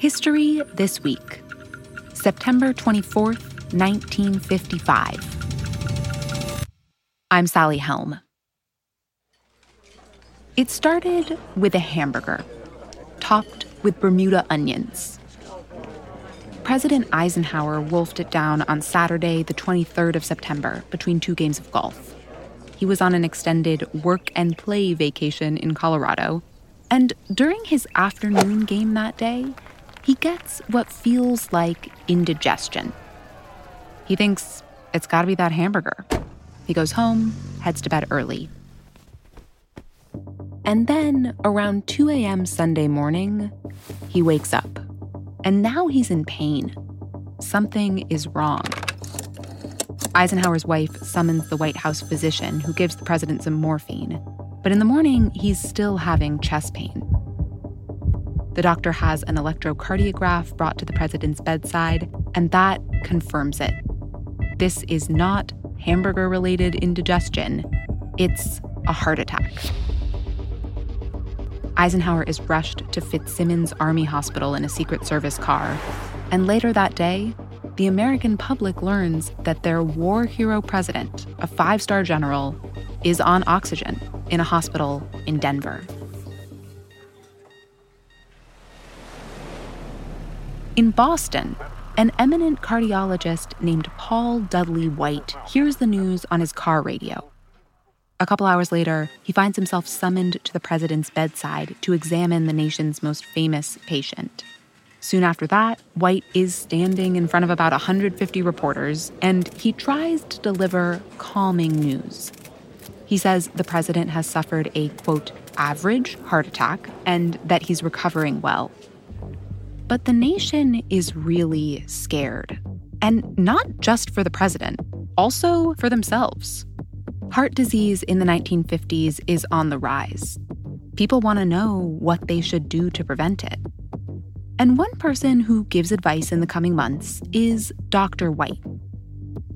History This Week, September 24th, 1955. I'm Sally Helm. It started with a hamburger, topped with Bermuda onions. President Eisenhower wolfed it down on Saturday, the 23rd of September, between two games of golf. He was on an extended work and play vacation in Colorado, and during his afternoon game that day, he gets what feels like indigestion. He thinks it's gotta be that hamburger. He goes home, heads to bed early. And then, around 2 a.m. Sunday morning, he wakes up. And now he's in pain. Something is wrong. Eisenhower's wife summons the White House physician who gives the president some morphine. But in the morning, he's still having chest pain. The doctor has an electrocardiograph brought to the president's bedside, and that confirms it. This is not hamburger related indigestion, it's a heart attack. Eisenhower is rushed to Fitzsimons Army Hospital in a Secret Service car, and later that day, the American public learns that their war hero president, a five star general, is on oxygen in a hospital in Denver. In Boston, an eminent cardiologist named Paul Dudley White hears the news on his car radio. A couple hours later, he finds himself summoned to the president's bedside to examine the nation's most famous patient. Soon after that, White is standing in front of about 150 reporters, and he tries to deliver calming news. He says the president has suffered a, quote, average heart attack and that he's recovering well. But the nation is really scared. And not just for the president, also for themselves. Heart disease in the 1950s is on the rise. People want to know what they should do to prevent it. And one person who gives advice in the coming months is Dr. White.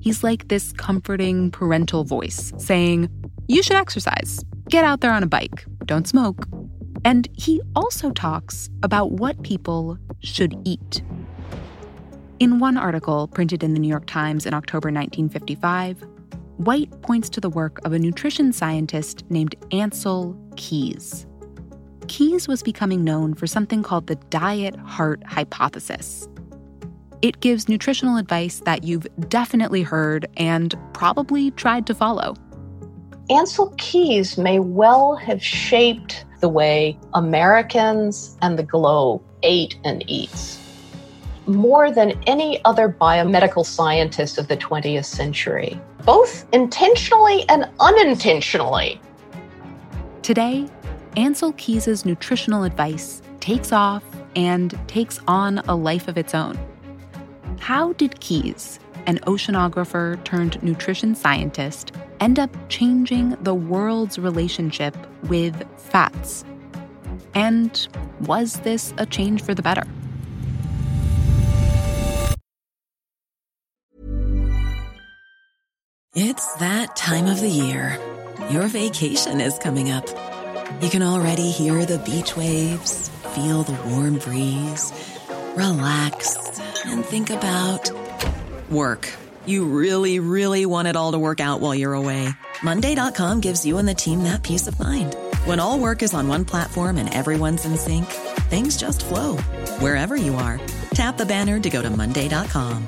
He's like this comforting parental voice saying, You should exercise, get out there on a bike, don't smoke, and he also talks about what people should eat. In one article printed in the New York Times in October 1955, White points to the work of a nutrition scientist named Ancel Keys. Keys was becoming known for something called the diet heart hypothesis. It gives nutritional advice that you've definitely heard and probably tried to follow. Ancel Keys may well have shaped the way Americans and the globe ate and eats. More than any other biomedical scientist of the 20th century, both intentionally and unintentionally. Today, Ancel Keys's nutritional advice takes off and takes on a life of its own. How did Keys, an oceanographer turned nutrition scientist, end up changing the world's relationship with fats? And was this a change for the better? It's that time of the year. Your vacation is coming up. You can already hear the beach waves, feel the warm breeze, relax, and think about work. You really, really want it all to work out while you're away. Monday.com gives you and the team that peace of mind. When all work is on one platform and everyone's in sync, things just flow wherever you are. Tap the banner to go to Monday.com.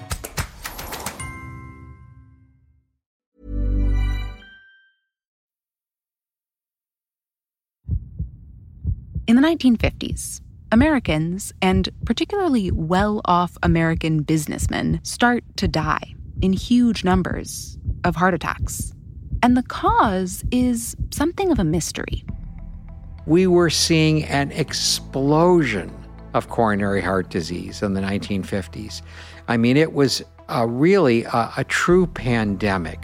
In the 1950s, Americans, and particularly well off American businessmen, start to die in huge numbers of heart attacks. And the cause is something of a mystery. We were seeing an explosion of coronary heart disease in the 1950s. I mean, it was a really a, a true pandemic.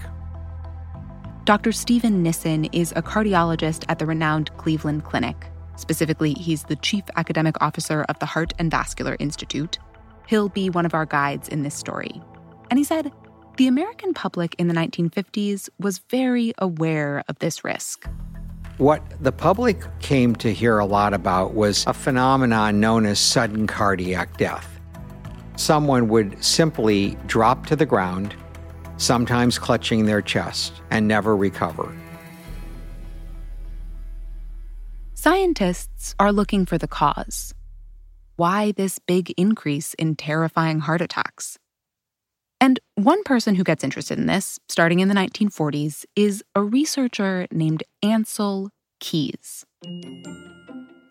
Dr. Steven Nissen is a cardiologist at the renowned Cleveland Clinic. Specifically, he's the chief academic officer of the Heart and Vascular Institute. He'll be one of our guides in this story. And he said the American public in the 1950s was very aware of this risk. What the public came to hear a lot about was a phenomenon known as sudden cardiac death. Someone would simply drop to the ground, sometimes clutching their chest, and never recover. Scientists are looking for the cause. Why this big increase in terrifying heart attacks? And one person who gets interested in this, starting in the 1940s, is a researcher named Ancel Keys.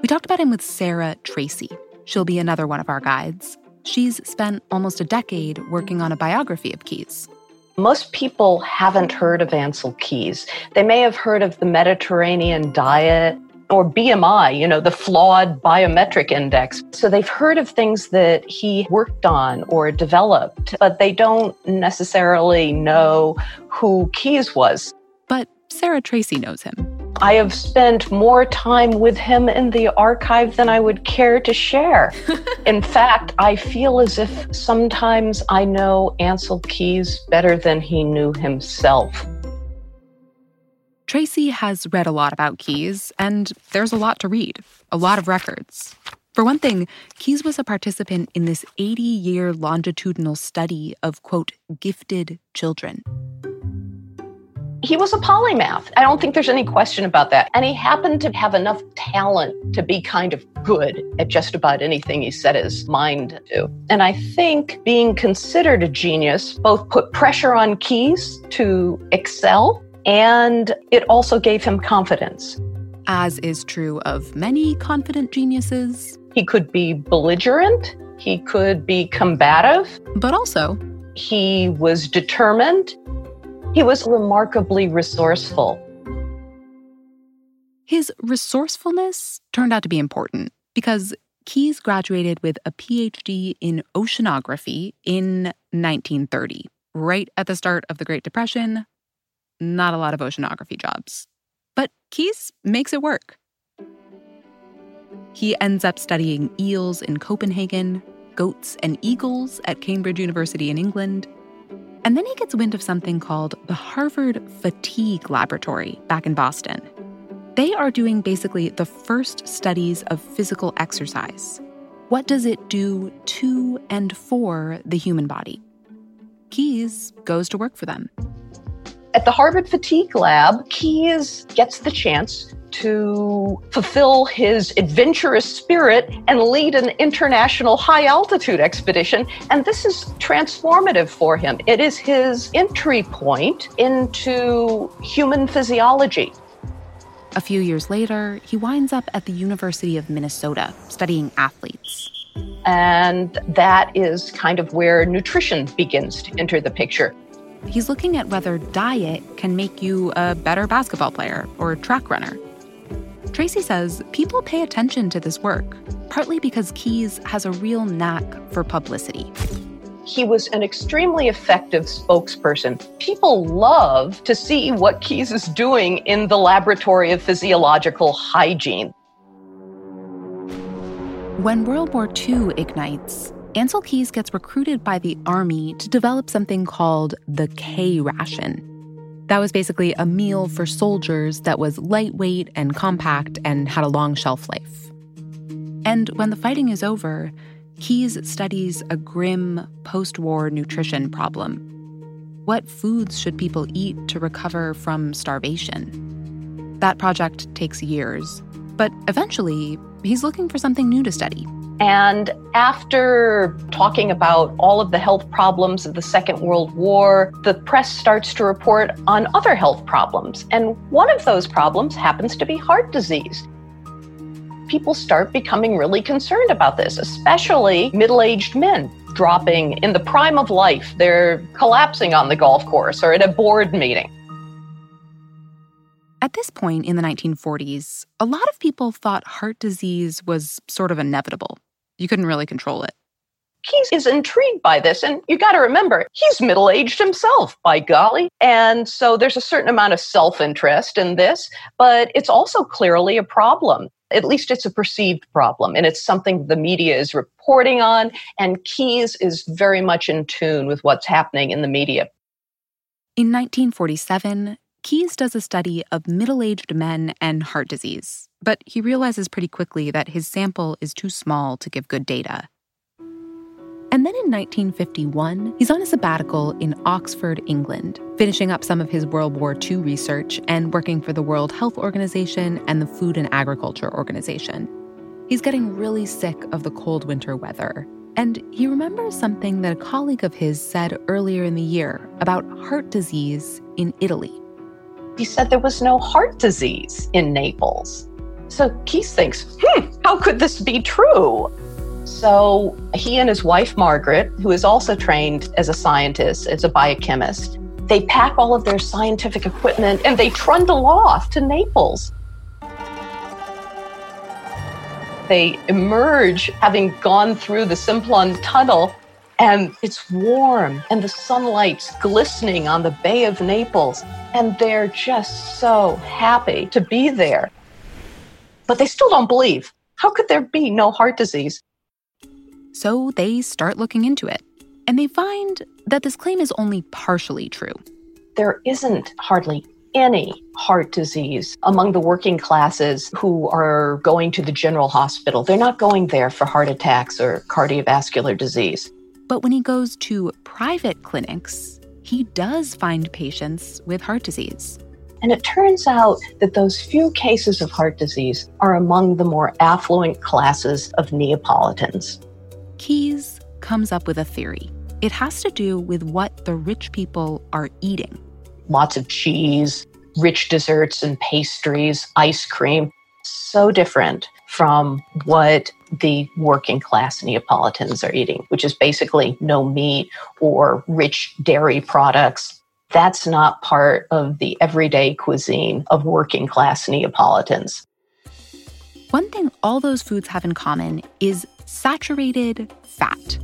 We talked about him with Sarah Tracy. She'll be another one of our guides. She's spent almost a decade working on a biography of Keys. Most people haven't heard of Ancel Keys. They may have heard of the Mediterranean diet or BMI, you know, the flawed biometric index. So they've heard of things that he worked on or developed, but they don't necessarily know who Keys was. But Sarah Tracy knows him. I have spent more time with him in the archive than I would care to share. in fact, I feel as if sometimes I know Ancel Keys better than he knew himself. Tracy has read a lot about Keys, and there's a lot to read, a lot of records. For one thing, Keys was a participant in this 80 year longitudinal study of, quote, gifted children. He was a polymath. I don't think there's any question about that. And he happened to have enough talent to be kind of good at just about anything he set his mind to. And I think being considered a genius both put pressure on Keys to excel and it also gave him confidence. As is true of many confident geniuses. He could be belligerent, he could be combative, but also he was determined, he was remarkably resourceful. His resourcefulness turned out to be important because Keys graduated with a PhD in oceanography in 1930, right at the start of the Great Depression, not a lot of oceanography jobs. But Keys makes it work. He ends up studying eels in Copenhagen, goats and eagles at Cambridge University in England. And then he gets wind of something called the Harvard Fatigue Laboratory back in Boston. They are doing basically the first studies of physical exercise. What does it do to and for the human body? Keys goes to work for them. At the Harvard Fatigue Lab, Keys gets the chance to fulfill his adventurous spirit and lead an international high altitude expedition. And this is transformative for him. It is his entry point into human physiology. A few years later, he winds up at the University of Minnesota studying athletes. And that is kind of where nutrition begins to enter the picture. He's looking at whether diet can make you a better basketball player or track runner. Tracy says people pay attention to this work, partly because Keys has a real knack for publicity. He was an extremely effective spokesperson. People love to see what Keys is doing in the laboratory of physiological hygiene. When World War II ignites, Ancel Keys gets recruited by the Army to develop something called the K ration. That was basically a meal for soldiers that was lightweight and compact and had a long shelf life. And when the fighting is over, Keys studies a grim post war nutrition problem. What foods should people eat to recover from starvation? That project takes years, but eventually, he's looking for something new to study and after talking about all of the health problems of the Second World War, the press starts to report on other health problems. And one of those problems happens to be heart disease. People start becoming really concerned about this, especially middle aged men dropping in the prime of life. They're collapsing on the golf course or at a board meeting. At this point in the 1940s, a lot of people thought heart disease was sort of inevitable. You couldn't really control it. Keys is intrigued by this. And you got to remember, he's middle aged himself, by golly. And so there's a certain amount of self interest in this, but it's also clearly a problem. At least it's a perceived problem. And it's something the media is reporting on. And Keys is very much in tune with what's happening in the media. In 1947, Keys does a study of middle aged men and heart disease, but he realizes pretty quickly that his sample is too small to give good data. And then in 1951, he's on a sabbatical in Oxford, England, finishing up some of his World War II research and working for the World Health Organization and the Food and Agriculture Organization. He's getting really sick of the cold winter weather. And he remembers something that a colleague of his said earlier in the year about heart disease in Italy. He said there was no heart disease in Naples. So Keith thinks, hmm, how could this be true? So he and his wife, Margaret, who is also trained as a scientist, as a biochemist, they pack all of their scientific equipment and they trundle off to Naples. They emerge having gone through the Simplon Tunnel, and it's warm, and the sunlight's glistening on the Bay of Naples, and they're just so happy to be there. But they still don't believe. How could there be no heart disease? So they start looking into it, and they find that this claim is only partially true. There isn't hardly any heart disease among the working classes who are going to the general hospital. They're not going there for heart attacks or cardiovascular disease. But when he goes to private clinics, he does find patients with heart disease. And it turns out that those few cases of heart disease are among the more affluent classes of Neapolitans. Keys comes up with a theory. It has to do with what the rich people are eating. Lots of cheese, rich desserts and pastries, ice cream. So different from what the working class Neapolitans are eating, which is basically no meat or rich dairy products. That's not part of the everyday cuisine of working class Neapolitans. One thing all those foods have in common is saturated fat.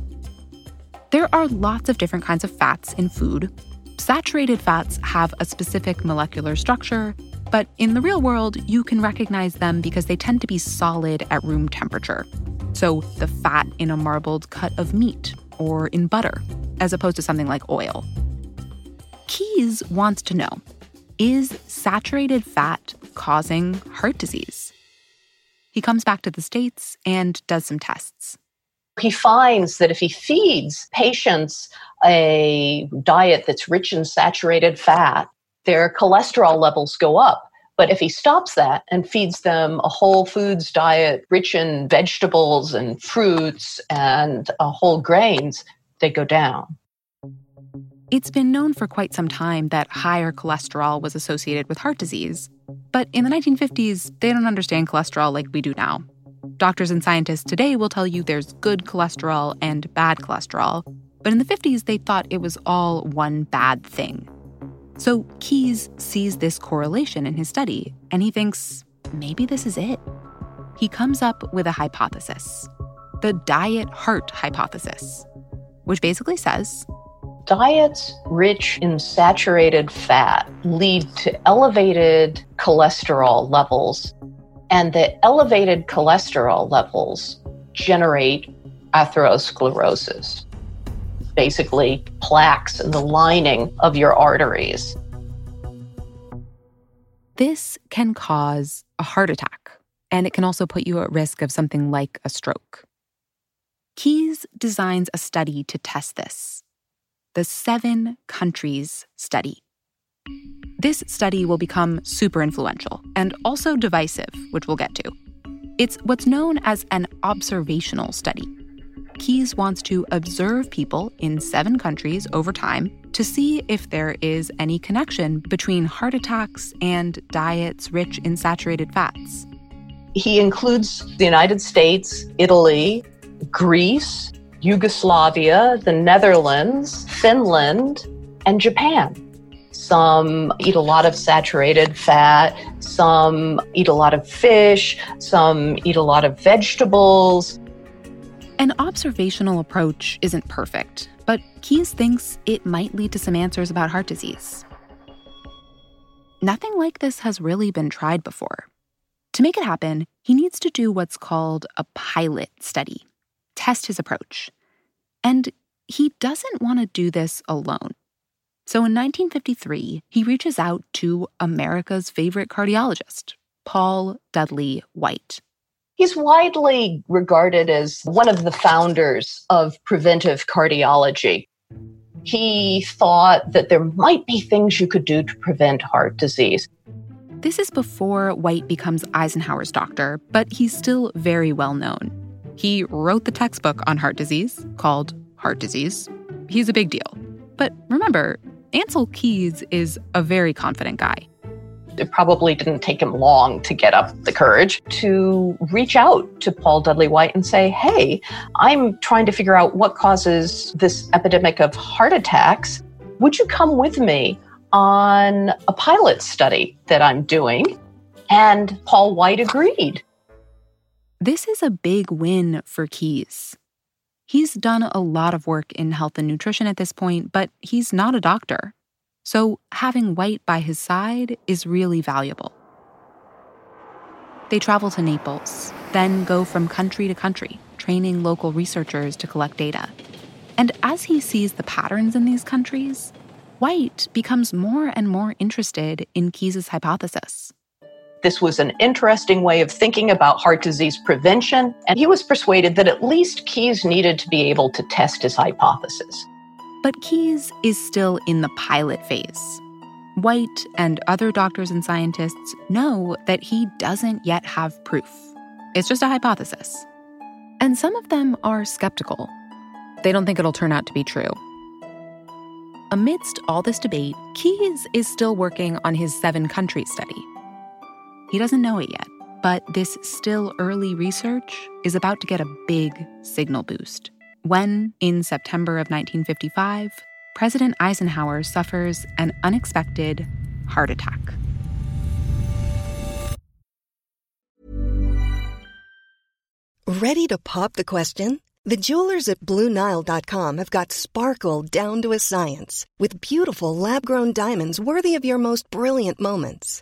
There are lots of different kinds of fats in food. Saturated fats have a specific molecular structure, but in the real world, you can recognize them because they tend to be solid at room temperature. So, the fat in a marbled cut of meat or in butter, as opposed to something like oil. Keys wants to know is saturated fat causing heart disease? He comes back to the States and does some tests. He finds that if he feeds patients a diet that's rich in saturated fat, their cholesterol levels go up. But if he stops that and feeds them a whole foods diet rich in vegetables and fruits and uh, whole grains, they go down. It's been known for quite some time that higher cholesterol was associated with heart disease. But in the 1950s, they don't understand cholesterol like we do now. Doctors and scientists today will tell you there's good cholesterol and bad cholesterol. But in the 50s, they thought it was all one bad thing. So Keys sees this correlation in his study, and he thinks maybe this is it. He comes up with a hypothesis the diet heart hypothesis, which basically says diets rich in saturated fat lead to elevated cholesterol levels, and the elevated cholesterol levels generate atherosclerosis, basically plaques in the lining of your arteries. This can cause a heart attack, and it can also put you at risk of something like a stroke. Keys designs a study to test this the Seven Countries Study. This study will become super influential and also divisive, which we'll get to. It's what's known as an observational study. Keys wants to observe people in seven countries over time to see if there is any connection between heart attacks and diets rich in saturated fats. He includes the United States, Italy, Greece, Yugoslavia, the Netherlands, Finland, and Japan. Some eat a lot of saturated fat, some eat a lot of fish, some eat a lot of vegetables. An observational approach isn't perfect, but Keys thinks it might lead to some answers about heart disease. Nothing like this has really been tried before. To make it happen, he needs to do what's called a pilot study test his approach. And he doesn't want to do this alone. So in 1953, he reaches out to America's favorite cardiologist, Paul Dudley White. He's widely regarded as one of the founders of preventive cardiology. He thought that there might be things you could do to prevent heart disease. This is before White becomes Eisenhower's doctor, but he's still very well known. He wrote the textbook on heart disease called Heart Disease. He's a big deal. But remember, Ancel Keys is a very confident guy. It probably didn't take him long to get up the courage to reach out to Paul Dudley White and say, Hey, I'm trying to figure out what causes this epidemic of heart attacks. Would you come with me on a pilot study that I'm doing? And Paul White agreed. This is a big win for Keys. He's done a lot of work in health and nutrition at this point, but he's not a doctor. So having White by his side is really valuable. They travel to Naples, then go from country to country, training local researchers to collect data. And as he sees the patterns in these countries, White becomes more and more interested in Keys' hypothesis. This was an interesting way of thinking about heart disease prevention, and he was persuaded that at least Keys needed to be able to test his hypothesis. But Keys is still in the pilot phase. White and other doctors and scientists know that he doesn't yet have proof. It's just a hypothesis. And some of them are skeptical. They don't think it'll turn out to be true. Amidst all this debate, Keys is still working on his seven country study he doesn't know it yet, but this still early research is about to get a big signal boost. When, in September of 1955, President Eisenhower suffers an unexpected heart attack. Ready to pop the question? The jewelers at Bluenile.com have got sparkle down to a science with beautiful lab grown diamonds worthy of your most brilliant moments.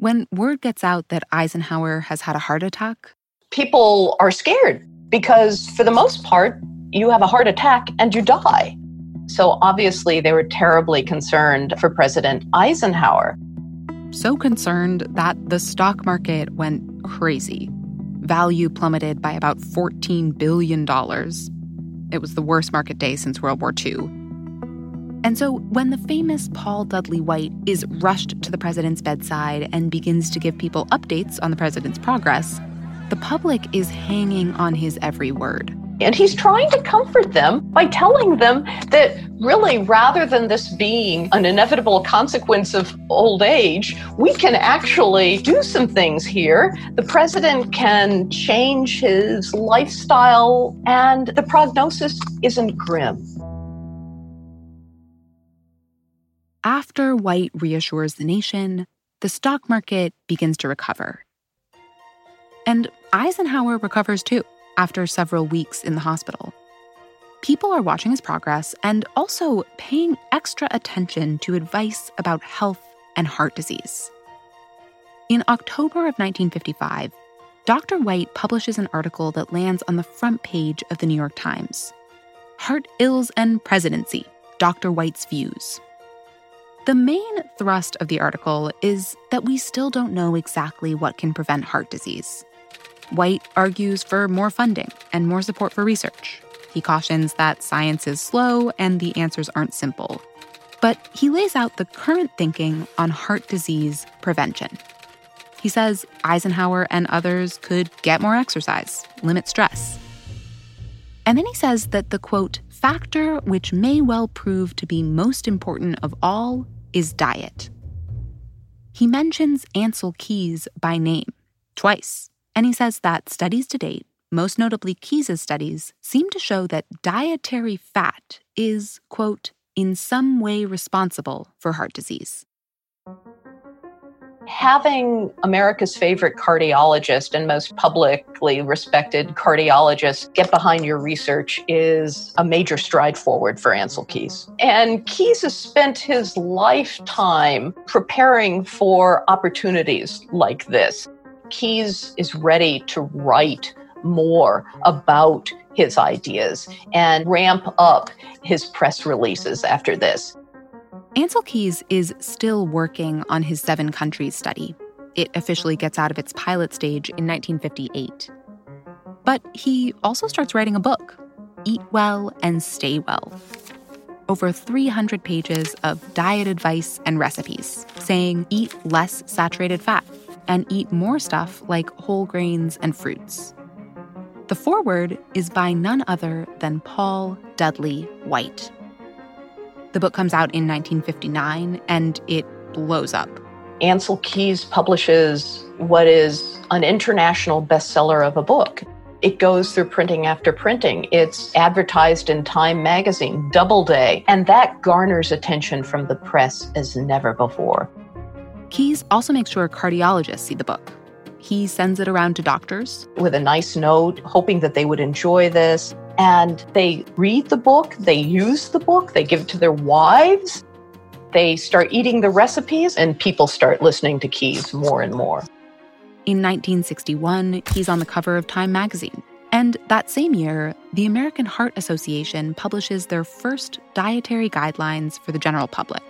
When word gets out that Eisenhower has had a heart attack, people are scared because, for the most part, you have a heart attack and you die. So obviously, they were terribly concerned for President Eisenhower. So concerned that the stock market went crazy. Value plummeted by about $14 billion. It was the worst market day since World War II. And so, when the famous Paul Dudley White is rushed to the president's bedside and begins to give people updates on the president's progress, the public is hanging on his every word. And he's trying to comfort them by telling them that really, rather than this being an inevitable consequence of old age, we can actually do some things here. The president can change his lifestyle, and the prognosis isn't grim. After White reassures the nation, the stock market begins to recover. And Eisenhower recovers too after several weeks in the hospital. People are watching his progress and also paying extra attention to advice about health and heart disease. In October of 1955, Dr. White publishes an article that lands on the front page of the New York Times Heart Ills and Presidency Dr. White's Views. The main thrust of the article is that we still don't know exactly what can prevent heart disease. White argues for more funding and more support for research. He cautions that science is slow and the answers aren't simple. But he lays out the current thinking on heart disease prevention. He says Eisenhower and others could get more exercise, limit stress. And then he says that the quote, factor which may well prove to be most important of all is diet. He mentions Ancel Keys by name twice, and he says that studies to date, most notably Keys's studies, seem to show that dietary fat is, quote, in some way responsible for heart disease having America's favorite cardiologist and most publicly respected cardiologist get behind your research is a major stride forward for Ancel Keys. And Keys has spent his lifetime preparing for opportunities like this. Keys is ready to write more about his ideas and ramp up his press releases after this. Ancel Keys is still working on his seven countries study. It officially gets out of its pilot stage in 1958. But he also starts writing a book, Eat Well and Stay Well. Over 300 pages of diet advice and recipes saying eat less saturated fat and eat more stuff like whole grains and fruits. The foreword is by none other than Paul Dudley White. The book comes out in 1959 and it blows up. Ancel Keys publishes what is an international bestseller of a book. It goes through printing after printing. It's advertised in Time magazine, Doubleday, and that garners attention from the press as never before. Keys also makes sure cardiologists see the book. He sends it around to doctors with a nice note, hoping that they would enjoy this and they read the book, they use the book, they give it to their wives, they start eating the recipes, and people start listening to Keys more and more. In 1961, he's on the cover of Time magazine. And that same year, the American Heart Association publishes their first dietary guidelines for the general public.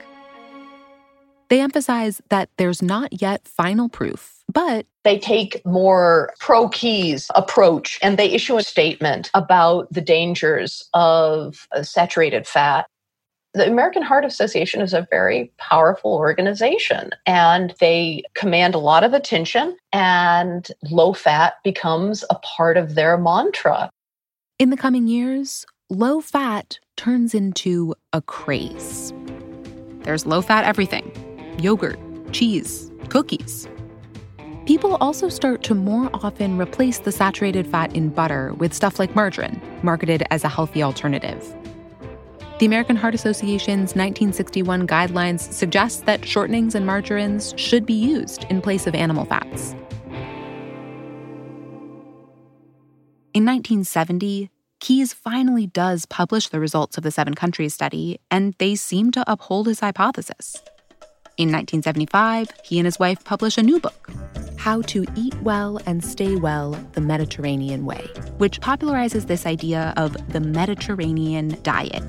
They emphasize that there's not yet final proof, but they take more pro keys approach and they issue a statement about the dangers of saturated fat. The American Heart Association is a very powerful organization and they command a lot of attention, and low fat becomes a part of their mantra. In the coming years, low fat turns into a craze. There's low fat everything yogurt, cheese, cookies. People also start to more often replace the saturated fat in butter with stuff like margarine, marketed as a healthy alternative. The American Heart Association's 1961 guidelines suggest that shortenings and margarines should be used in place of animal fats. In 1970, Keys finally does publish the results of the seven countries study, and they seem to uphold his hypothesis. In 1975, he and his wife publish a new book, How to Eat Well and Stay Well the Mediterranean Way, which popularizes this idea of the Mediterranean diet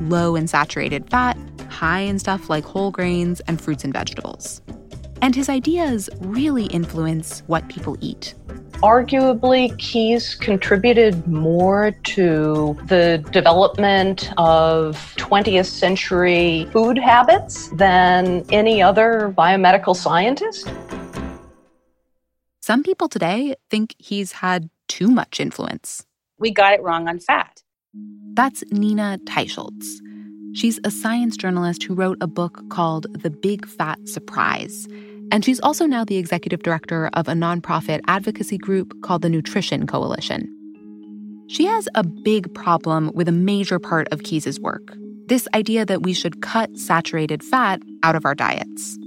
low in saturated fat, high in stuff like whole grains and fruits and vegetables. And his ideas really influence what people eat arguably Keys contributed more to the development of 20th century food habits than any other biomedical scientist. Some people today think he's had too much influence. We got it wrong on fat. That's Nina Teicholz. She's a science journalist who wrote a book called The Big Fat Surprise and she's also now the executive director of a nonprofit advocacy group called the Nutrition Coalition. She has a big problem with a major part of Keys's work this idea that we should cut saturated fat out of our diets.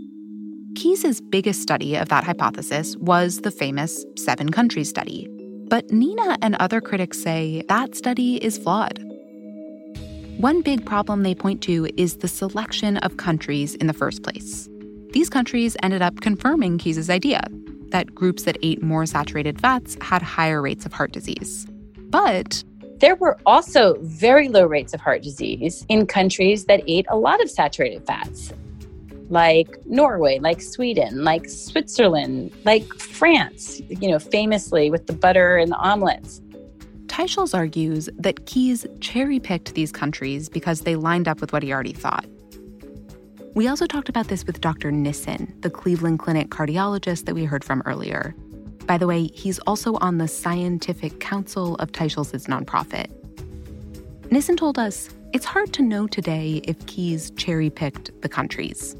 Keys's biggest study of that hypothesis was the famous seven countries study. But Nina and other critics say that study is flawed. One big problem they point to is the selection of countries in the first place. These countries ended up confirming Keys's idea that groups that ate more saturated fats had higher rates of heart disease. But there were also very low rates of heart disease in countries that ate a lot of saturated fats, like Norway, like Sweden, like Switzerland, like France, you know, famously with the butter and the omelets. Teicholz argues that Keys cherry picked these countries because they lined up with what he already thought. We also talked about this with Dr. Nissen, the Cleveland Clinic cardiologist that we heard from earlier. By the way, he's also on the scientific council of Teicholz's nonprofit. Nissen told us it's hard to know today if Keys cherry picked the countries.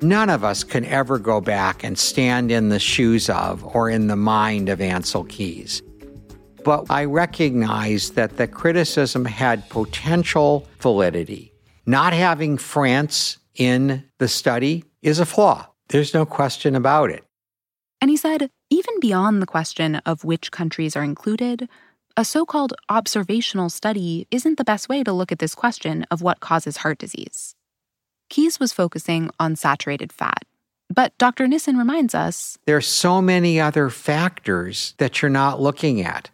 None of us can ever go back and stand in the shoes of or in the mind of Ancel Keys. But I recognize that the criticism had potential validity. Not having France in the study is a flaw. There's no question about it. And he said, even beyond the question of which countries are included, a so called observational study isn't the best way to look at this question of what causes heart disease. Keys was focusing on saturated fat. But Dr. Nissen reminds us there are so many other factors that you're not looking at.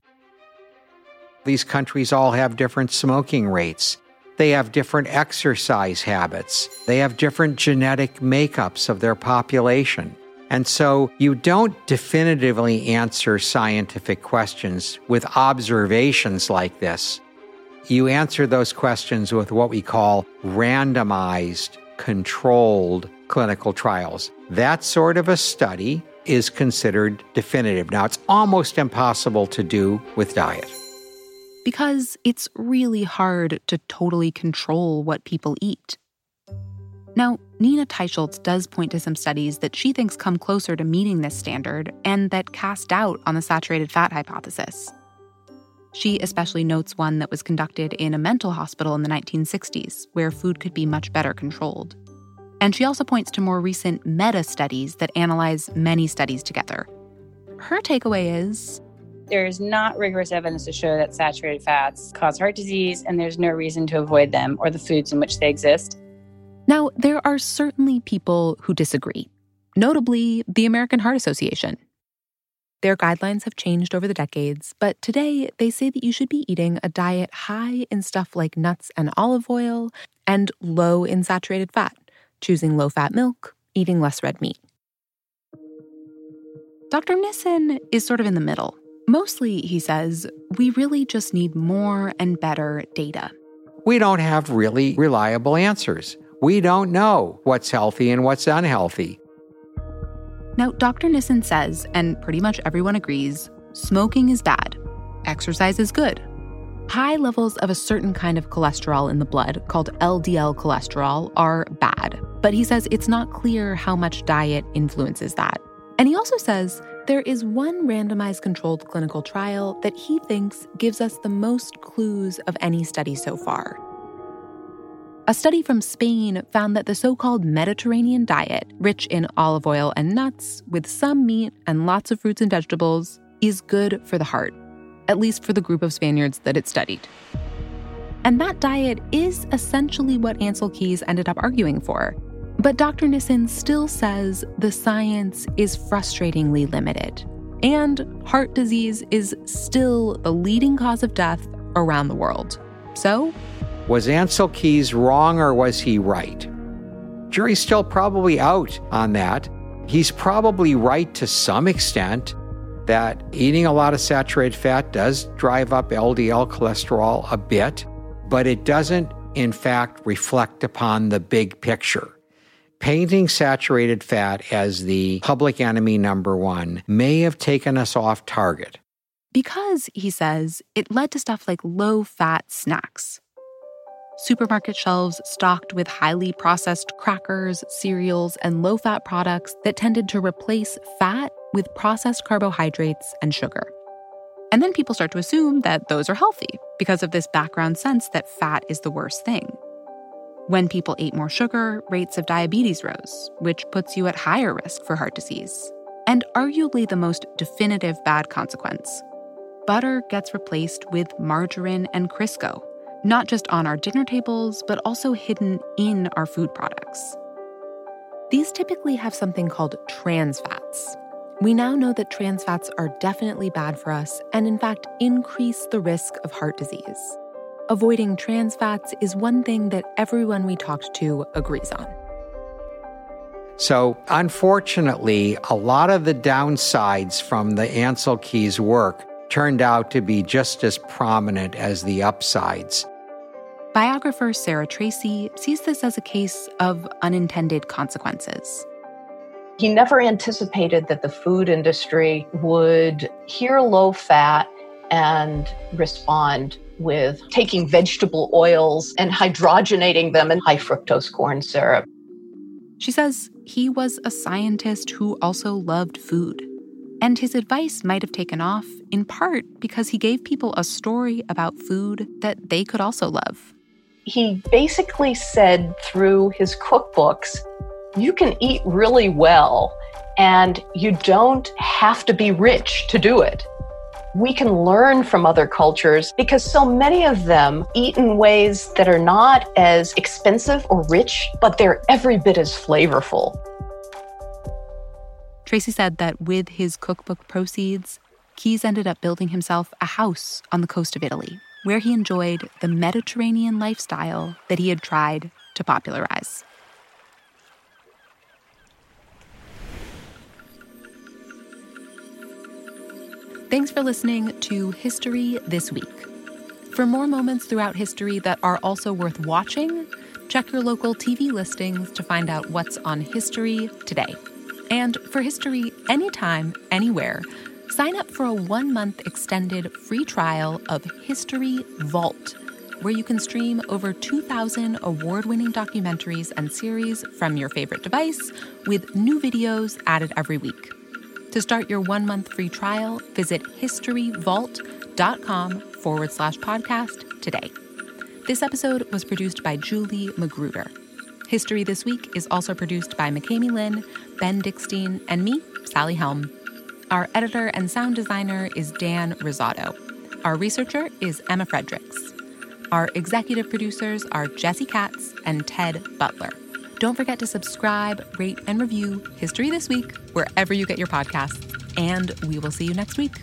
These countries all have different smoking rates. They have different exercise habits. They have different genetic makeups of their population. And so you don't definitively answer scientific questions with observations like this. You answer those questions with what we call randomized, controlled clinical trials. That sort of a study is considered definitive. Now, it's almost impossible to do with diet. Because it's really hard to totally control what people eat. Now, Nina Teicholz does point to some studies that she thinks come closer to meeting this standard and that cast doubt on the saturated fat hypothesis. She especially notes one that was conducted in a mental hospital in the 1960s, where food could be much better controlled. And she also points to more recent meta studies that analyze many studies together. Her takeaway is there is not rigorous evidence to show that saturated fats cause heart disease, and there's no reason to avoid them or the foods in which they exist. Now, there are certainly people who disagree, notably the American Heart Association. Their guidelines have changed over the decades, but today they say that you should be eating a diet high in stuff like nuts and olive oil and low in saturated fat, choosing low fat milk, eating less red meat. Dr. Nissen is sort of in the middle. Mostly, he says, we really just need more and better data. We don't have really reliable answers. We don't know what's healthy and what's unhealthy. Now, Dr. Nissen says, and pretty much everyone agrees, smoking is bad, exercise is good. High levels of a certain kind of cholesterol in the blood, called LDL cholesterol, are bad. But he says it's not clear how much diet influences that. And he also says there is one randomized controlled clinical trial that he thinks gives us the most clues of any study so far. A study from Spain found that the so called Mediterranean diet, rich in olive oil and nuts, with some meat and lots of fruits and vegetables, is good for the heart, at least for the group of Spaniards that it studied. And that diet is essentially what Ancel Keys ended up arguing for. But Dr. Nissen still says the science is frustratingly limited, and heart disease is still the leading cause of death around the world. So, was Ancel Keys wrong or was he right? Jury's still probably out on that. He's probably right to some extent that eating a lot of saturated fat does drive up LDL cholesterol a bit, but it doesn't, in fact, reflect upon the big picture. Painting saturated fat as the public enemy number one may have taken us off target. Because, he says, it led to stuff like low fat snacks supermarket shelves stocked with highly processed crackers, cereals, and low fat products that tended to replace fat with processed carbohydrates and sugar. And then people start to assume that those are healthy because of this background sense that fat is the worst thing. When people ate more sugar, rates of diabetes rose, which puts you at higher risk for heart disease. And arguably the most definitive bad consequence butter gets replaced with margarine and Crisco, not just on our dinner tables, but also hidden in our food products. These typically have something called trans fats. We now know that trans fats are definitely bad for us and, in fact, increase the risk of heart disease. Avoiding trans fats is one thing that everyone we talked to agrees on. So, unfortunately, a lot of the downsides from the Ancel Keys work turned out to be just as prominent as the upsides. Biographer Sarah Tracy sees this as a case of unintended consequences. He never anticipated that the food industry would hear low fat and respond with taking vegetable oils and hydrogenating them in high fructose corn syrup. She says he was a scientist who also loved food. And his advice might have taken off in part because he gave people a story about food that they could also love. He basically said through his cookbooks you can eat really well and you don't have to be rich to do it. We can learn from other cultures because so many of them eat in ways that are not as expensive or rich, but they're every bit as flavorful. Tracy said that with his cookbook proceeds, Keys ended up building himself a house on the coast of Italy, where he enjoyed the Mediterranean lifestyle that he had tried to popularize. Thanks for listening to History This Week. For more moments throughout history that are also worth watching, check your local TV listings to find out what's on history today. And for history anytime, anywhere, sign up for a one month extended free trial of History Vault, where you can stream over 2,000 award winning documentaries and series from your favorite device with new videos added every week. To start your one month free trial, visit historyvault.com forward slash podcast today. This episode was produced by Julie Magruder. History This Week is also produced by McKamey Lynn, Ben Dickstein, and me, Sally Helm. Our editor and sound designer is Dan Rosato. Our researcher is Emma Fredericks. Our executive producers are Jesse Katz and Ted Butler. Don't forget to subscribe, rate, and review History This Week wherever you get your podcasts. And we will see you next week.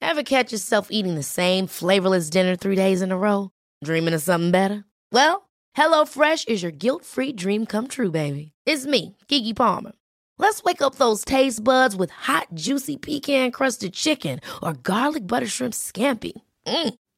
Ever catch yourself eating the same flavorless dinner three days in a row? Dreaming of something better? Well, HelloFresh is your guilt free dream come true, baby. It's me, Keke Palmer. Let's wake up those taste buds with hot, juicy pecan crusted chicken or garlic butter shrimp scampi. Mm.